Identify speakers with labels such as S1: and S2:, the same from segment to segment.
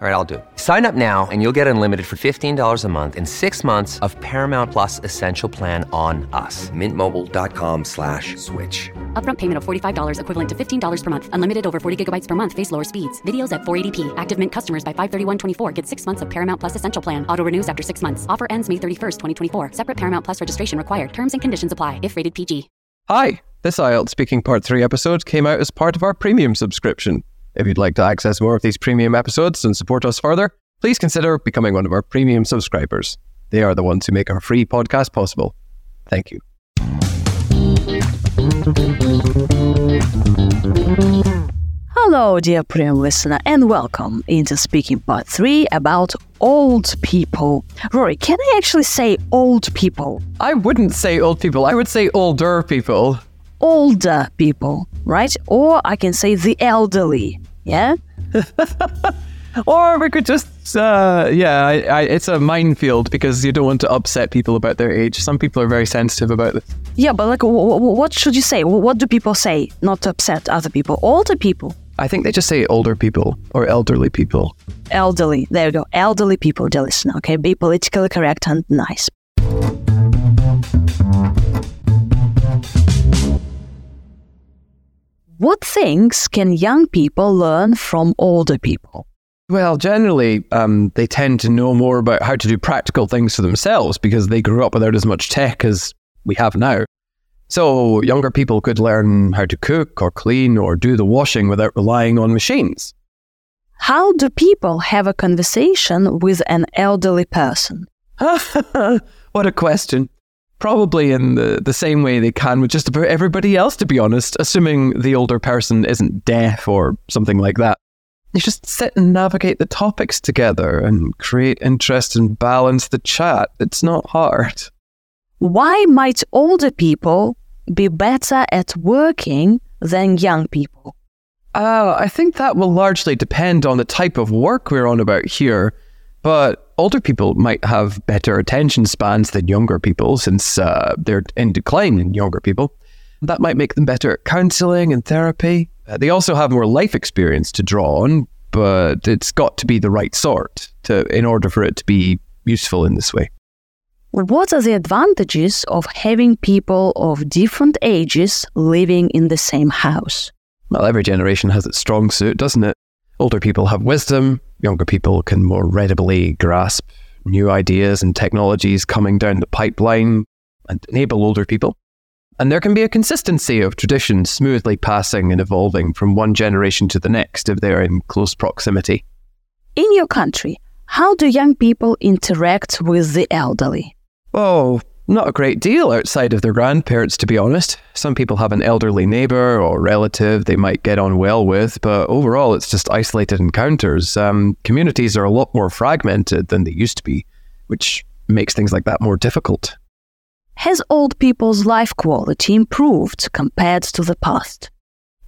S1: All right, I'll do it. Sign up now and you'll get unlimited for $15 a month in six months of Paramount Plus Essential Plan on us. Mintmobile.com slash switch.
S2: Upfront payment of $45 equivalent to $15 per month. Unlimited over 40 gigabytes per month. Face lower speeds. Videos at 480p. Active Mint customers by 531.24 get six months of Paramount Plus Essential Plan. Auto renews after six months. Offer ends May 31st, 2024. Separate Paramount Plus registration required. Terms and conditions apply if rated PG.
S3: Hi, this IELTS Speaking Part 3 episode came out as part of our premium subscription. If you'd like to access more of these premium episodes and support us further, please consider becoming one of our premium subscribers. They are the ones who make our free podcast possible. Thank you.
S4: Hello, dear premium listener, and welcome into Speaking Part 3 about old people. Rory, can I actually say old people?
S3: I wouldn't say old people, I would say older people.
S4: Older people, right? Or I can say the elderly, yeah?
S3: Or we could just, uh, yeah, I, I, it's a minefield because you don't want to upset people about their age. Some people are very sensitive about this.
S4: Yeah, but like, w- w- what should you say? What do people say not to upset other people? Older people.
S3: I think they just say older people or elderly people.
S4: Elderly. There you go. Elderly people, dear listener. Okay, be politically correct and nice. What things can young people learn from older people?
S3: Well, generally, um, they tend to know more about how to do practical things for themselves because they grew up without as much tech as we have now. So, younger people could learn how to cook or clean or do the washing without relying on machines.
S4: How do people have a conversation with an elderly person?
S3: what a question. Probably in the, the same way they can with just about everybody else, to be honest, assuming the older person isn't deaf or something like that. You just sit and navigate the topics together and create interest and balance the chat. It's not hard.
S4: Why might older people be better at working than young people?
S3: Uh, I think that will largely depend on the type of work we're on about here. But older people might have better attention spans than younger people since uh, they're in decline in younger people. That might make them better at counseling and therapy. Uh, they also have more life experience to draw on, but it's got to be the right sort to, in order for it to be useful in this way.
S4: What are the advantages of having people of different ages living in the same house?
S3: Well, every generation has its strong suit, doesn't it? Older people have wisdom, younger people can more readily grasp new ideas and technologies coming down the pipeline and enable older people. And there can be a consistency of traditions smoothly passing and evolving from one generation to the next if they're in close proximity.
S4: In your country, how do young people interact with the elderly?
S3: Oh, not a great deal outside of their grandparents, to be honest. Some people have an elderly neighbour or relative they might get on well with, but overall it's just isolated encounters. Um, communities are a lot more fragmented than they used to be, which makes things like that more difficult.
S4: Has old people's life quality improved compared to the past?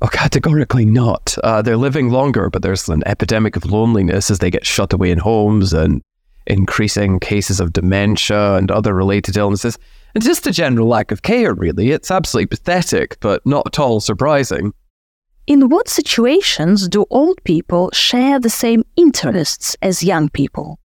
S3: Oh, categorically not. Uh, they're living longer, but there's an epidemic of loneliness as they get shut away in homes and increasing cases of dementia and other related illnesses. And just a general lack of care, really. It's absolutely pathetic, but not at all surprising.
S4: In what situations do old people share the same interests as young people?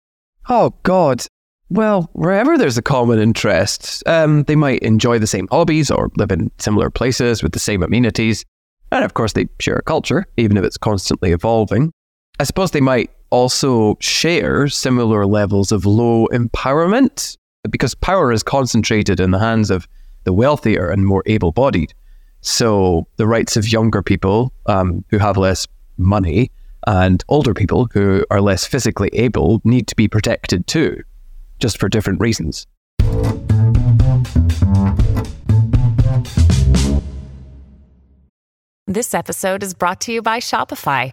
S3: Oh, God. Well, wherever there's a common interest, um, they might enjoy the same hobbies or live in similar places with the same amenities. And of course, they share a culture, even if it's constantly evolving. I suppose they might also share similar levels of low empowerment because power is concentrated in the hands of the wealthier and more able bodied. So the rights of younger people um, who have less money and older people who are less physically able need to be protected too, just for different reasons.
S5: This episode is brought to you by Shopify.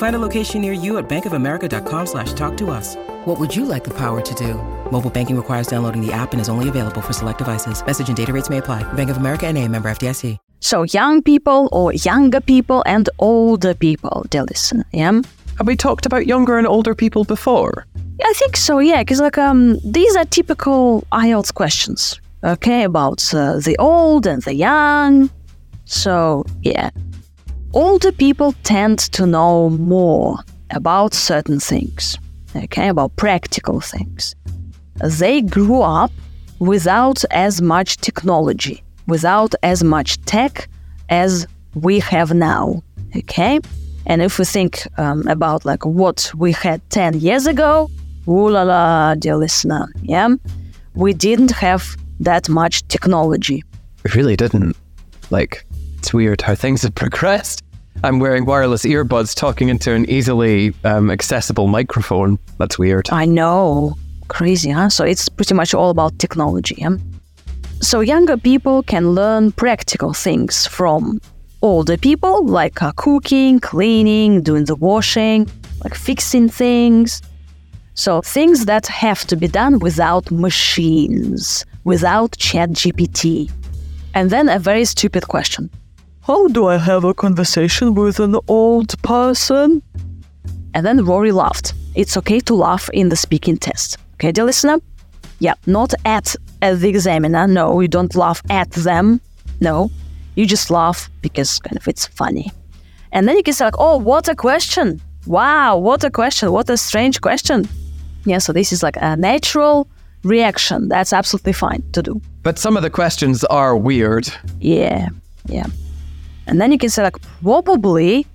S6: Find a location near you at bankofamerica.com slash talk to us. What would you like the power to do? Mobile banking requires downloading the app and is only available for select devices. Message and data rates may apply. Bank of America and a member FDIC.
S4: So young people or younger people and older people, they listen, yeah?
S3: Have we talked about younger and older people before?
S4: I think so, yeah, because like um, these are typical IELTS questions, okay, about uh, the old and the young. So, yeah. Older people tend to know more about certain things, okay, about practical things. They grew up without as much technology, without as much tech as we have now, okay? And if we think um, about like what we had 10 years ago, ooh la la, dear listener, yeah, we didn't have that much technology.
S3: We really didn't. Like, it's weird how things have progressed. I'm wearing wireless earbuds talking into an easily um, accessible microphone. That's weird.
S4: I know. Crazy, huh? So it's pretty much all about technology. Yeah? So younger people can learn practical things from older people, like uh, cooking, cleaning, doing the washing, like fixing things. So things that have to be done without machines, without ChatGPT. And then a very stupid question. How do I have a conversation with an old person? And then Rory laughed. It's okay to laugh in the speaking test. Okay, dear listener? Yeah, not at, at the examiner. No, you don't laugh at them. No, you just laugh because kind of it's funny. And then you can say like, oh, what a question. Wow, what a question. What a strange question. Yeah, so this is like a natural reaction. That's absolutely fine to do.
S3: But some of the questions are weird.
S4: Yeah, yeah. And then you can say like probably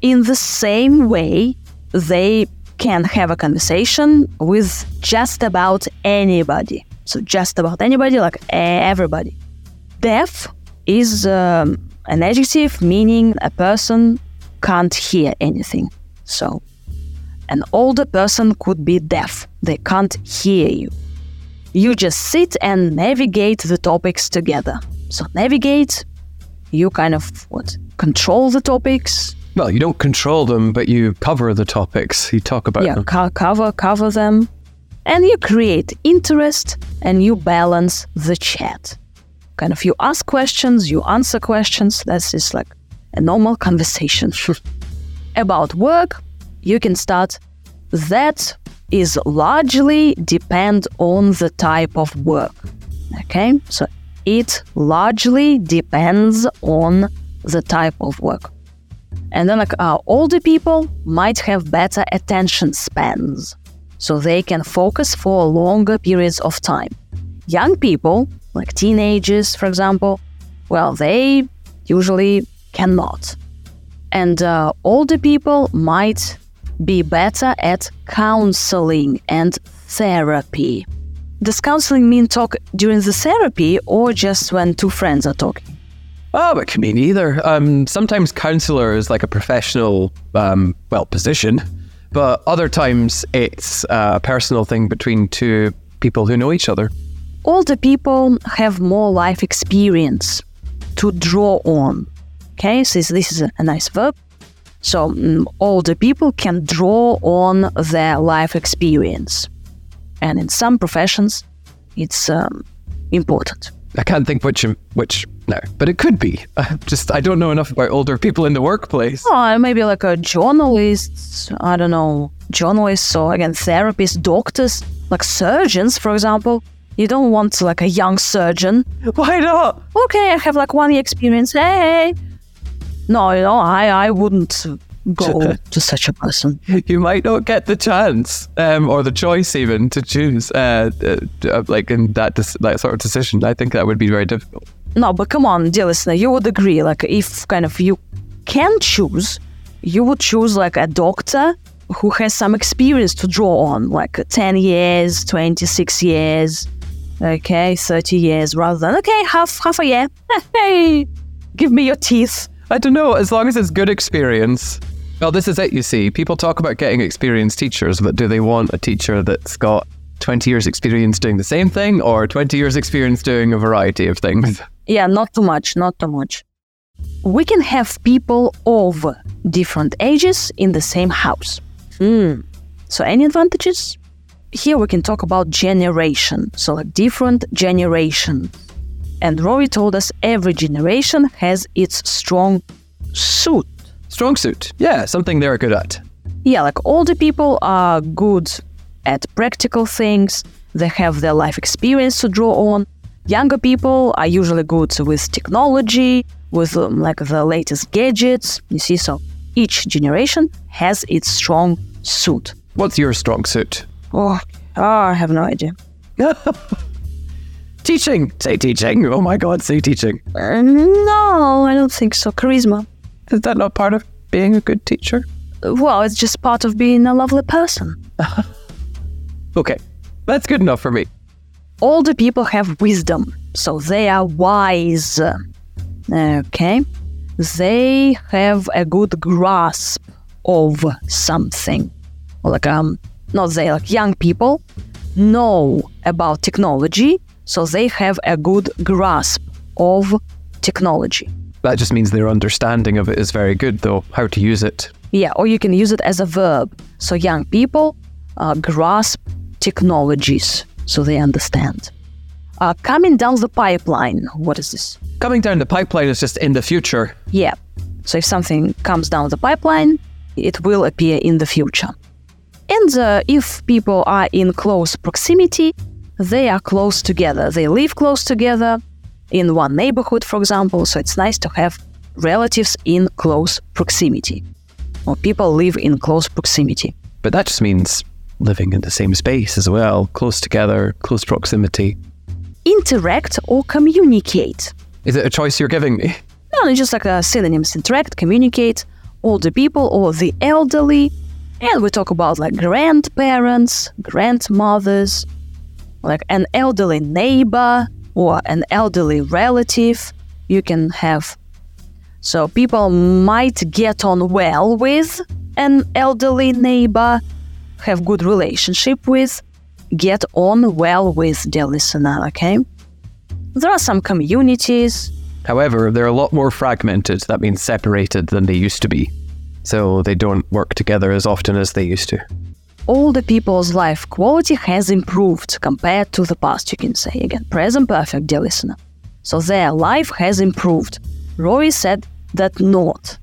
S4: in the same way they can have a conversation with just about anybody. So just about anybody, like everybody. Deaf is um, an adjective meaning a person can't hear anything. So an older person could be deaf. They can't hear you. You just sit and navigate the topics together. So navigate, you kind of what control the topics.
S3: Well, you don't control them, but you cover the topics. You talk about
S4: yeah,
S3: them.
S4: co- cover cover them, and you create interest and you balance the chat. Kind of you ask questions, you answer questions. That's just like a normal conversation. About work, you can start. That is largely depend on the type of work. Okay, so it largely depends on the type of work. And then, like uh, older people might have better attention spans, so they can focus for longer periods of time. Young people, like teenagers, for example, well, they usually cannot. And uh, older people might be better at counseling and therapy. Does counseling mean talk during the therapy or just when two friends are talking?
S3: Oh, it can mean either. Um, sometimes counselor is like a professional, um, well, position, but other times it's a personal thing between two people who know each other.
S4: Older people have more life experience to draw on. Okay, so this is a nice verb. So um, older people can draw on their life experience, and in some professions, it's um, important.
S3: I can't think which which no, but it could be. I just I don't know enough about older people in the workplace.
S4: Oh, maybe like a journalist. I don't know, journalists or again therapists, doctors, like surgeons, for example. You don't want like a young surgeon.
S3: Why not?
S4: Okay, I have like one year experience. Hey, No, you know, I, I wouldn't go to such a person.
S3: You might not get the chance um, or the choice even to choose, uh, uh, like in that dis- that sort of decision. I think that would be very difficult.
S4: No, but come on, dear listener, you would agree. Like, if kind of you can choose, you would choose like a doctor who has some experience to draw on, like 10 years, 26 years, okay, 30 years, rather than, okay, half, half a year. hey, give me your teeth.
S3: I don't know. As long as it's good experience. Well, this is it. You see, people talk about getting experienced teachers, but do they want a teacher that's got 20 years experience doing the same thing or 20 years experience doing a variety of things?
S4: Yeah, not too much, not too much. We can have people of different ages in the same house. Hmm. So, any advantages? Here we can talk about generation, so like different generation. And Rory told us every generation has its strong suit.
S3: Strong suit. Yeah, something they're good at.
S4: Yeah, like older people are good at practical things, they have their life experience to draw on. Younger people are usually good with technology, with um, like the latest gadgets. You see, so each generation has its strong suit.
S3: What's your strong suit?
S4: Oh, oh I have no idea.
S3: teaching. Say teaching. Oh my God, say teaching.
S4: Uh, no, I don't think so. Charisma.
S3: Is that not part of being a good teacher?
S4: Well, it's just part of being a lovely person.
S3: Okay, that's good enough for me.
S4: Older people have wisdom, so they are wise. Okay? They have a good grasp of something. Like um not they like young people know about technology, so they have a good grasp of technology.
S3: That just means their understanding of it is very good, though, how to use it.
S4: Yeah, or you can use it as a verb. So young people uh, grasp technologies, so they understand. Uh, coming down the pipeline, what is this?
S3: Coming down the pipeline is just in the future.
S4: Yeah. So if something comes down the pipeline, it will appear in the future. And uh, if people are in close proximity, they are close together. They live close together in one neighborhood, for example. So it's nice to have relatives in close proximity, or people live in close proximity.
S3: But that just means living in the same space as well, close together, close proximity.
S4: Interact or communicate.
S3: Is it a choice you're giving me?
S4: No, it's just like a synonyms interact, communicate, older people or the elderly. And we talk about like grandparents, grandmothers, like an elderly neighbor or an elderly relative you can have. So people might get on well with an elderly neighbor, have good relationship with, get on well with their listener, okay? There are some communities.
S3: However, they're a lot more fragmented, that means separated than they used to be. So they don't work together as often as they used to.
S4: Older people's life quality has improved compared to the past, you can say. Again, present perfect, dear listener. So their life has improved. Rory said that not.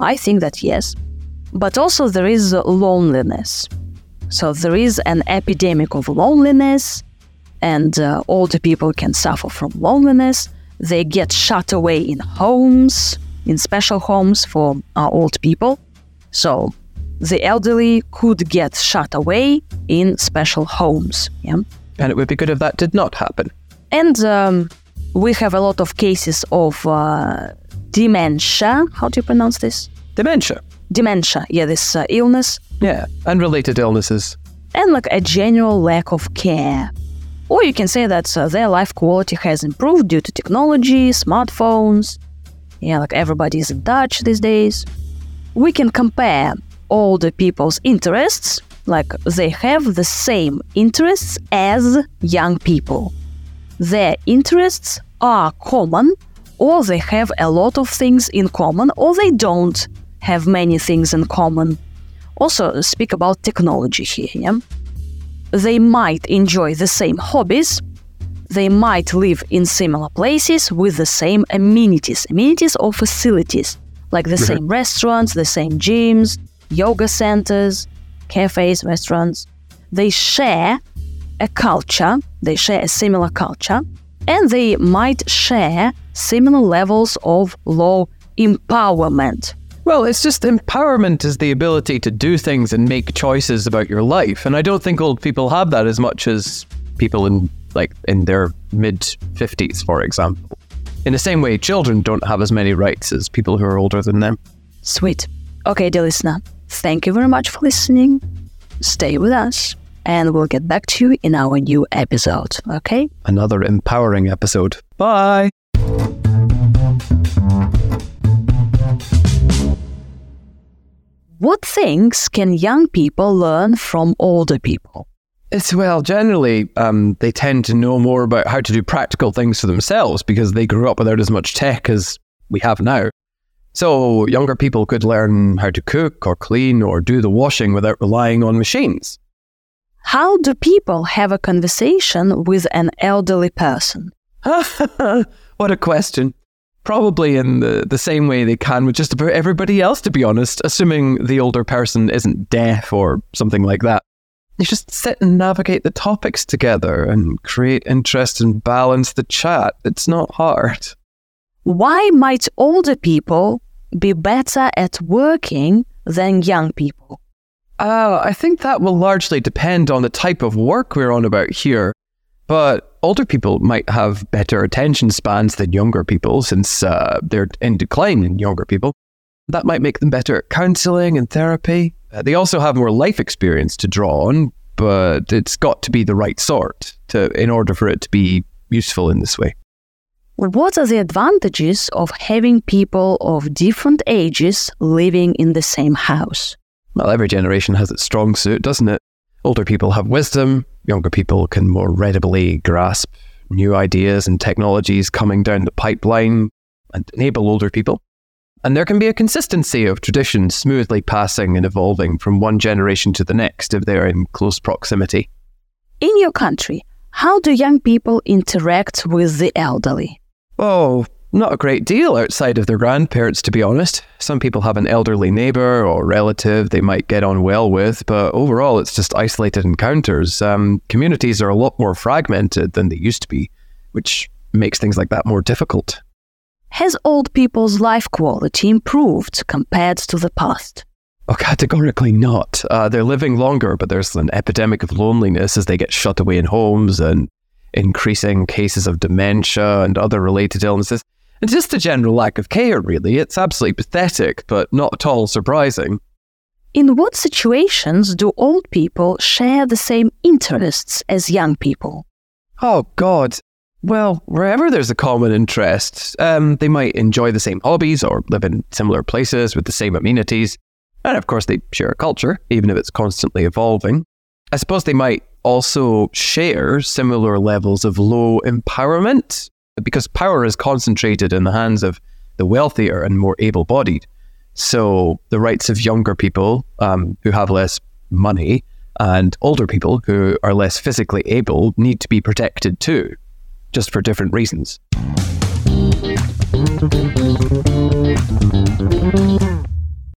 S4: I think that yes. But also there is loneliness. So there is an epidemic of loneliness, and uh, older people can suffer from loneliness. They get shut away in homes, in special homes for uh, old people. So the elderly could get shut away in special homes. Yeah.
S3: And it would be good if that did not happen.
S4: And um, we have a lot of cases of uh, dementia. How do you pronounce this?
S3: Dementia.
S4: Dementia. Yeah, this uh, illness.
S3: Yeah, and related illnesses.
S4: And like a general lack of care. Or you can say that uh, their life quality has improved due to technology, smartphones. Yeah, like everybody's in touch these days. We can compare older people's interests, like they have the same interests as young people. Their interests are common, or they have a lot of things in common, or they don't have many things in common. Also, speak about technology here. Yeah? They might enjoy the same hobbies. They might live in similar places with the same amenities, amenities or facilities, like the mm-hmm. same restaurants, the same gyms, yoga centers, cafes, restaurants. They share a culture, they share a similar culture, and they might share similar levels of law empowerment?
S3: Well, it's just empowerment is the ability to do things and make choices about your life. And I don't think old people have that as much as people in like in their mid 50s, for example. In the same way, children don't have as many rights as people who are older than them.
S4: Sweet. Okay, dear listener, thank you very much for listening. Stay with us, and we'll get back to you in our new episode, okay?
S3: Another empowering episode. Bye.
S4: What things can young people learn from older people?
S3: It's well, generally, um, they tend to know more about how to do practical things for themselves because they grew up without as much tech as we have now. So, younger people could learn how to cook or clean or do the washing without relying on machines.
S4: How do people have a conversation with an elderly person?
S3: what a question. Probably in the, the same way they can with just about everybody else, to be honest, assuming the older person isn't deaf or something like that. You just sit and navigate the topics together and create interest and balance the chat. It's not hard.
S4: Why might older people be better at working than young people?
S3: Uh, I think that will largely depend on the type of work we're on about here. But older people might have better attention spans than younger people since uh, they're in decline in younger people. That might make them better at counseling and therapy. Uh, they also have more life experience to draw on, but it's got to be the right sort to, in order for it to be useful in this way.
S4: What are the advantages of having people of different ages living in the same house?
S3: Well, every generation has its strong suit, doesn't it? Older people have wisdom, younger people can more readily grasp new ideas and technologies coming down the pipeline and enable older people. And there can be a consistency of traditions smoothly passing and evolving from one generation to the next if they're in close proximity.
S4: In your country, how do young people interact with the elderly?
S3: Oh, not a great deal outside of their grandparents, to be honest. Some people have an elderly neighbour or relative they might get on well with, but overall it's just isolated encounters. Um, communities are a lot more fragmented than they used to be, which makes things like that more difficult.
S4: Has old people's life quality improved compared to the past?
S3: Oh, categorically not. Uh, they're living longer, but there's an epidemic of loneliness as they get shut away in homes and increasing cases of dementia and other related illnesses. And just a general lack of care, really. It's absolutely pathetic, but not at all surprising.
S4: In what situations do old people share the same interests as young people?
S3: Oh, God. Well, wherever there's a common interest, um, they might enjoy the same hobbies or live in similar places with the same amenities. And of course, they share a culture, even if it's constantly evolving. I suppose they might also share similar levels of low empowerment because power is concentrated in the hands of the wealthier and more able bodied. So the rights of younger people um, who have less money and older people who are less physically able need to be protected too just for different reasons.